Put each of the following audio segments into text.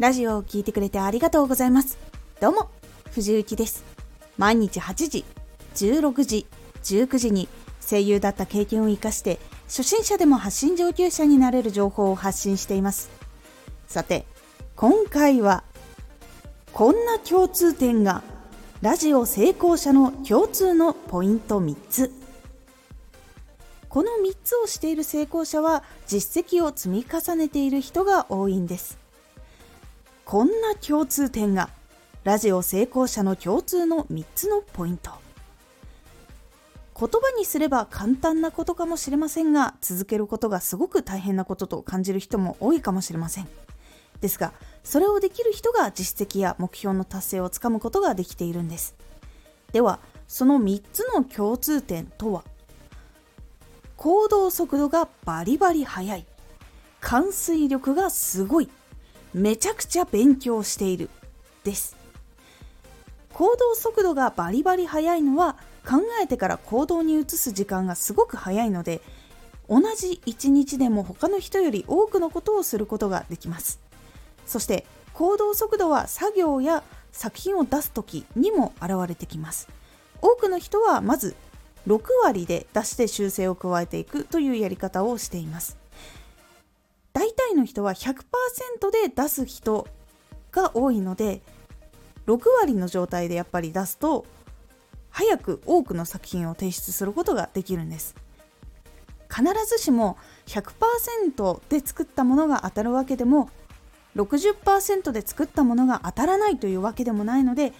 ラジオを聴いてくれてありがとうございます。どうも、藤幸です。毎日8時、16時、19時に声優だった経験を活かして初心者でも発信上級者になれる情報を発信しています。さて、今回はこんな共通点がラジオ成功者の共通のポイント3つ。この3つをしている成功者は実績を積み重ねている人が多いんです。こんな共通点がラジオ成功者の共通の3つのポイント。言葉にすれば簡単なことかもしれませんが続けることがすごく大変なことと感じる人も多いかもしれません。ですがそれをできる人が実績や目標の達成をつかむことができているんです。ではその3つの共通点とは？行動速度がバリバリ速い。完遂力がすごい。めちゃくちゃ勉強している。です。行動速度がバリバリ速いのは考えてから行動に移す時間がすごく早いので同じ一日でも他の人より多くのことをすることができます。そして行動速度は作業や作品を出す時にも現れてきます。多くの人はまず6割で出して修正を加えていくというやり方をしています。大体の人は100%で出す人が多いので6割の状態でやっぱり出すと早く多くの作品を提出することができるんです。必ずしも100%で作ったものが当たるわけでも60%で作ったものが当たらないというわけでもないので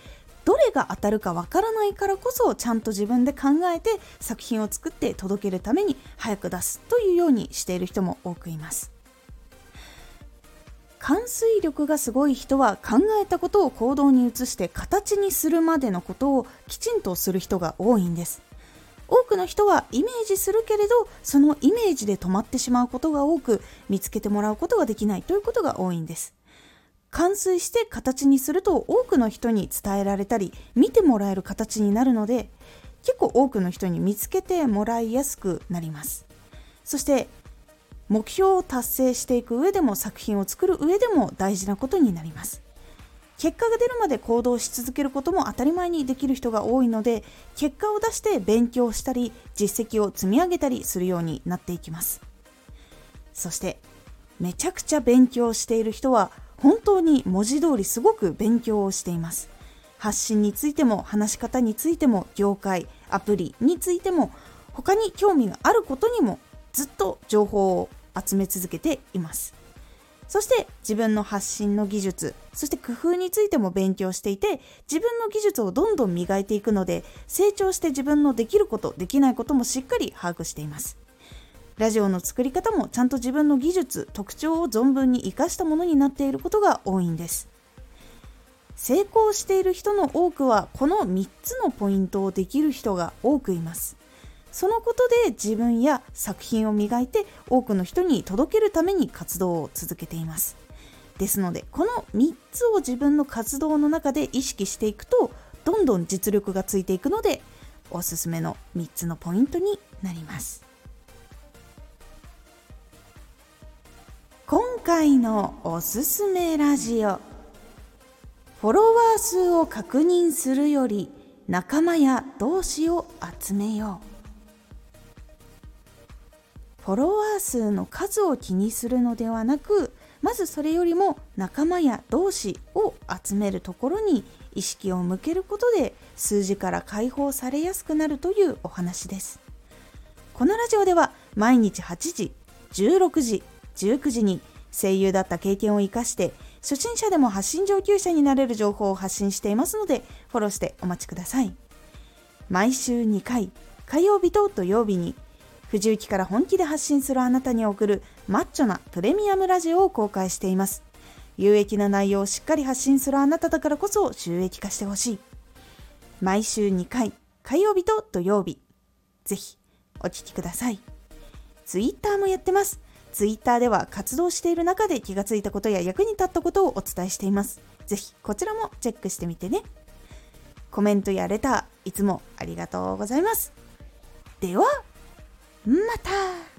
どれが当たるかわからないからこそちゃんと自分で考えて作品を作って届けるために早く出すというようにしている人も多くいます。完遂力がすごい人は考えたことを行動に移して形にするまでのことをきちんとする人が多いんです。多くの人はイメージするけれどそのイメージで止まってしまうことが多く見つけてもらうことができないということが多いんです。完遂して形にすると多くの人に伝えられたり見てもらえる形になるので結構多くの人に見つけてもらいやすくなります。そして目標を達成していく上でも作品を作る上でも大事なことになります。結果が出るまで行動し続けることも当たり前にできる人が多いので結果を出して勉強したり実績を積み上げたりするようになっていきます。そしてめちゃくちゃ勉強している人は本当に文字通りすごく勉強をしています。発信についても話し方についても業界アプリについても他に興味があることにもずっと情報を集め続けています。そして自分の発信の技術そして工夫についても勉強していて自分の技術をどんどん磨いていくので成長して自分のできることできないこともしっかり把握しています。ラジオの作り方もちゃんと自分の技術特徴を存分に生かしたものになっていることが多いんです。成功している人の多くはこの3つのポイントをできる人が多くいます。そのことで自分や作品を磨いて多くの人に届けるために活動を続けています。ですのでこの3つを自分の活動の中で意識していくとどんどん実力がついていくのでおすすめの3つのポイントになります。今回のおすすめラジオ。フォロワー数を確認するより仲間や同志を集めよう。フォロワー数の数を気にするのではなくまずそれよりも仲間や同志を集めるところに意識を向けることで数字から解放されやすくなるというお話です。このラジオでは毎日8時16時19時に声優だった経験を生かして初心者でも発信上級者になれる情報を発信していますのでフォローしてお待ちください。毎週2回火曜日と土曜日に藤雪から本気で発信するあなたに送るマッチョなプレミアムラジオを公開しています。有益な内容をしっかり発信するあなただからこそ収益化してほしい。毎週2回、火曜日と土曜日。ぜひ、お聴きください。ツイッターもやってます。ツイッターでは活動している中で気がついたことや役に立ったことをお伝えしています。ぜひ、こちらもチェックしてみてね。コメントやレター、いつもありがとうございます。では、また。